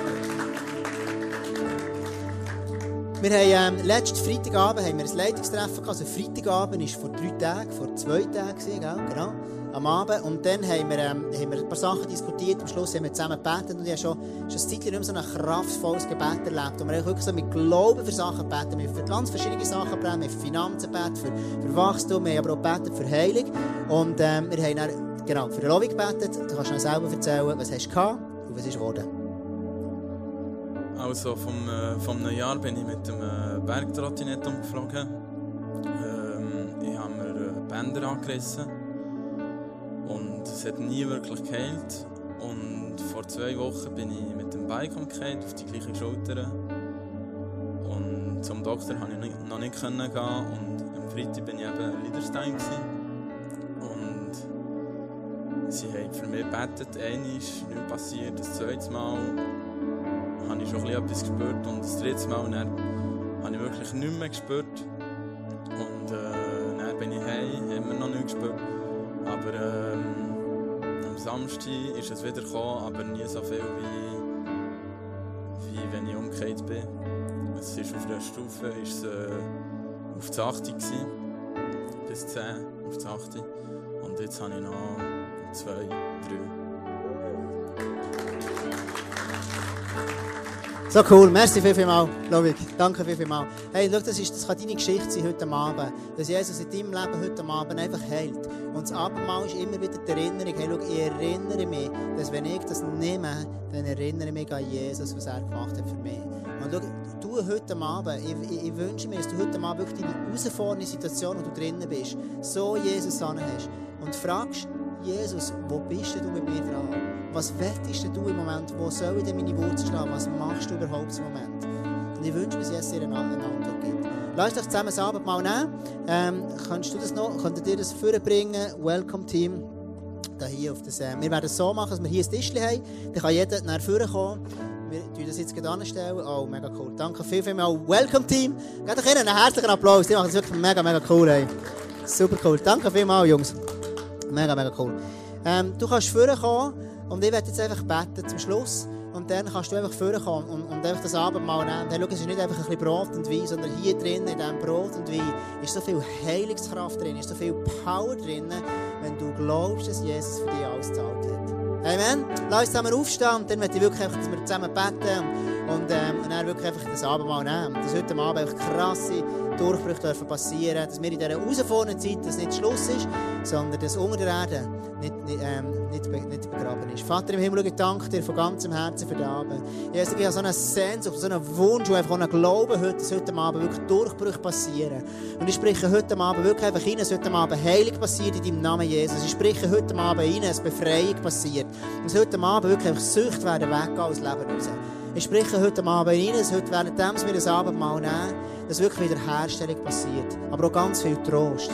A: Wir haben ähm, letzten Freitagabend haben wir ein Leitungstreffen gehabt. Also Freitagabend war vor drei Tagen, vor zwei Tagen, gell? genau, am Abend. Und dann haben wir, ähm, haben wir ein paar Sachen diskutiert. Am Schluss haben wir zusammen gebetet. Und ich habe schon, schon ein Zeit nicht mehr so ein kraftvolles Gebet erlebt. Und wir haben wirklich so mit Glauben für Sachen gebeten. Wir haben für ganz verschiedene Sachen gebeten. Wir haben für Finanzen gebeten, für, für Wachstum. Wir haben aber auch gebetet für Heilung. Und ähm, wir haben dann, genau, für Lobby gebetet. Du kannst mir selber erzählen, was hast du gehabt und was ist geworden.
B: Also vom, äh, vom einem Jahr bin ich mit dem äh, Bergtrottinett umgeflogen. Ähm, ich habe mir äh, Bänder angerissen und es hat nie wirklich geheilt. Und vor zwei Wochen bin ich mit dem Bike umgekehrt auf die gleiche Schulter. Und zum Doktor konnte ich noch nicht gehen und am Freitag bin ich eben in Liederstein und sie haben für mich gebetet, einmal nichts passiert, das zweite Mal habe ich schon etwas gespürt und das dritte Mal dann habe ich wirklich nichts mehr gespürt. Und äh, dann bin ich heim, wir noch nichts gespürt. Aber ähm, am Samstag ist es wieder gekommen, aber nie so viel wie, wie wenn ich umgekehrt bin. Es ist auf der Stufe ist es, äh, auf die 80 gewesen, bis 10 auf die 80. Und jetzt habe ich noch 2, 3.
A: So cool, merci viel, viel mal, Lovik. Danke viel, viel mal. Hey, schau, das, ist, das kann deine Geschichte sein heute Abend. Dass Jesus in deinem Leben heute Abend einfach heilt. Und das Abendmahl ist immer wieder die Erinnerung. Hey, schau, ich erinnere mich, dass wenn ich das nehme, dann erinnere ich mich an Jesus, was er gemacht hat für mich. Und schau, du heute Abend, ich, ich, ich wünsche mir, dass du heute Abend wirklich deine herausfordernde Situation, wo du drinnen bist, so Jesus an hast. Und fragst, Jesus, wo bist du mit mir dran? Was wettest du im Moment? Wo soll ich denn meine Wurzeln schlagen? Was machst du überhaupt im Moment? Und ich wünsche mir, dass es dir eine Antwort gibt. Lass uns zusammen das Abendmahl nehmen. Ähm, kannst du das noch, könntet ihr das vorbringen? Welcome Team. Hier auf das, äh, wir werden es so machen, dass wir hier ein Tischchen haben. Dann kann jeder nach vorne kommen. Wir tun das jetzt gerade anstellen. Oh, mega cool. Danke viel, viel mal. Welcome Team. Gebt euch einen herzlichen Applaus. Die machen das wirklich mega, mega cool. Ey. Super cool. Danke vielmals, Jungs. Mega, mega cool. Ähm, du kannst vorne kommen. Und ich werde jetzt einfach beten zum Schluss. Und dann kannst du einfach vorkommen und, und einfach das Abendmahl nehmen. Und dann, schau, es ist nicht einfach ein bisschen Brot und Wein, sondern hier drin, in diesem Brot und Wein, ist so viel Heilungskraft drin, ist so viel Power drin, wenn du glaubst, dass Jesus für dich alles gezahlt hat. Amen. Lass uns zusammen aufstehen und dann möchte ich wirklich dass wir zusammen beten und, ähm, und dann wirklich einfach das Abendmahl nehmen. Dass heute Abend einfach krasse Durchbrüche dürfen passieren, dass wir in dieser herausfordernden Zeit, dass nicht Schluss ist, sondern dass unter der Erde nicht, nicht, ähm, nicht, nicht begraben ist. Vater im Himmel, ich danke dir von ganzem Herzen für den Abend. Jesus, ich habe so eine Sehnsucht, so einen Wunsch und einfach einen Glauben, heute, dass heute wirklich Durchbrüche passieren. Und ich spreche heute Abend wirklich einfach rein, dass heute Abend Heilung passiert in deinem Namen, Jesus. Ich spreche heute Abend rein, dass Befreiung passiert. Und dass heute Abend wirklich Sucht werden weggehen aus Leben raus. Ich spreche heute Abend rein, dass heute während wir das Abendmahl nehmen, dass wirklich Wiederherstellung passiert. Aber auch ganz viel Trost.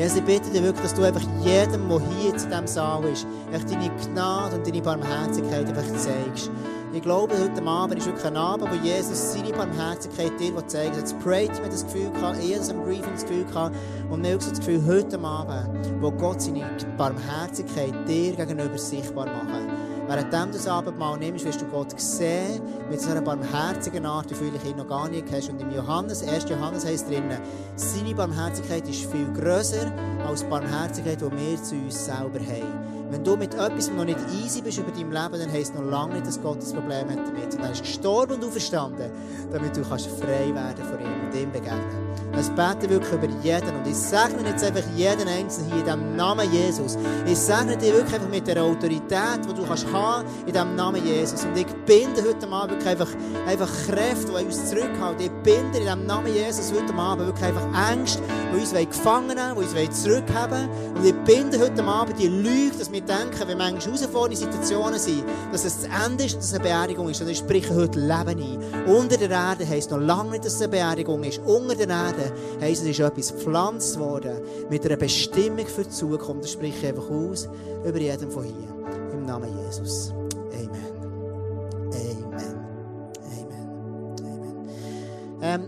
A: Jesus, ich bitte dich wirklich, dass du einfach jedem, der hier in diesem Saal ist, deine Gnade und deine Barmherzigkeit einfach zeigst. Ich glaube, heute Abend ist wirklich ein Abend, wo Jesus seine Barmherzigkeit dir zeigt. Jetzt prayt mir das Gefühl gehabt, eher so ein Briefing das Gefühl gehabt, und mir das Gefühl, heute Abend, wo Gott seine Barmherzigkeit dir gegenüber sichtbar macht. Während du das Abendmahl nimmst, wirst du Gott sehen, mit so einer barmherzigen Art, wie vielleicht ihn noch gar nicht hast. Und im Johannes, 1. Johannes heißt drinnen, seine Barmherzigkeit ist viel grösser als die Barmherzigkeit, die wir zu uns selber haben. Wenn du mit etwas noch nicht easy bist über dein Leben, dann heisst es noch lange nicht, dass Gott ein Problem hat damit. Und er ist gestorben und auferstanden, damit du kannst frei werden von ihm und ihm begegnen. Das bete wirklich über jeden. Und ich segne jetzt einfach jeden Einzelnen hier in dem Namen Jesus. Ich segne dich wirklich einfach mit der Autorität, die du kannst haben in dem Namen Jesus. Und ich binde heute Abend wirklich einfach, einfach Kräfte, die uns zurückhalten. Ich binde in dem Namen Jesus heute Abend wirklich einfach Ängste, die uns gefangen nehmen, die uns zurückhaben Und ich binde heute Abend die Lüge, dass wir denken, wenn manchmal herausfordernde Situationen sind, dass es das Ende ist, dass es eine Beerdigung ist. Und ich spreche heute Leben ein. Unter der Erde heisst noch lange nicht, dass es eine Beerdigung ist. Unter der Erde dann heisst es, ist etwas gepflanzt worden mit einer Bestimmung für die Zukunft. Das spreche ich einfach aus über jeden von hier. Im Namen Jesus. Amen. Amen. Amen. Amen. Ähm,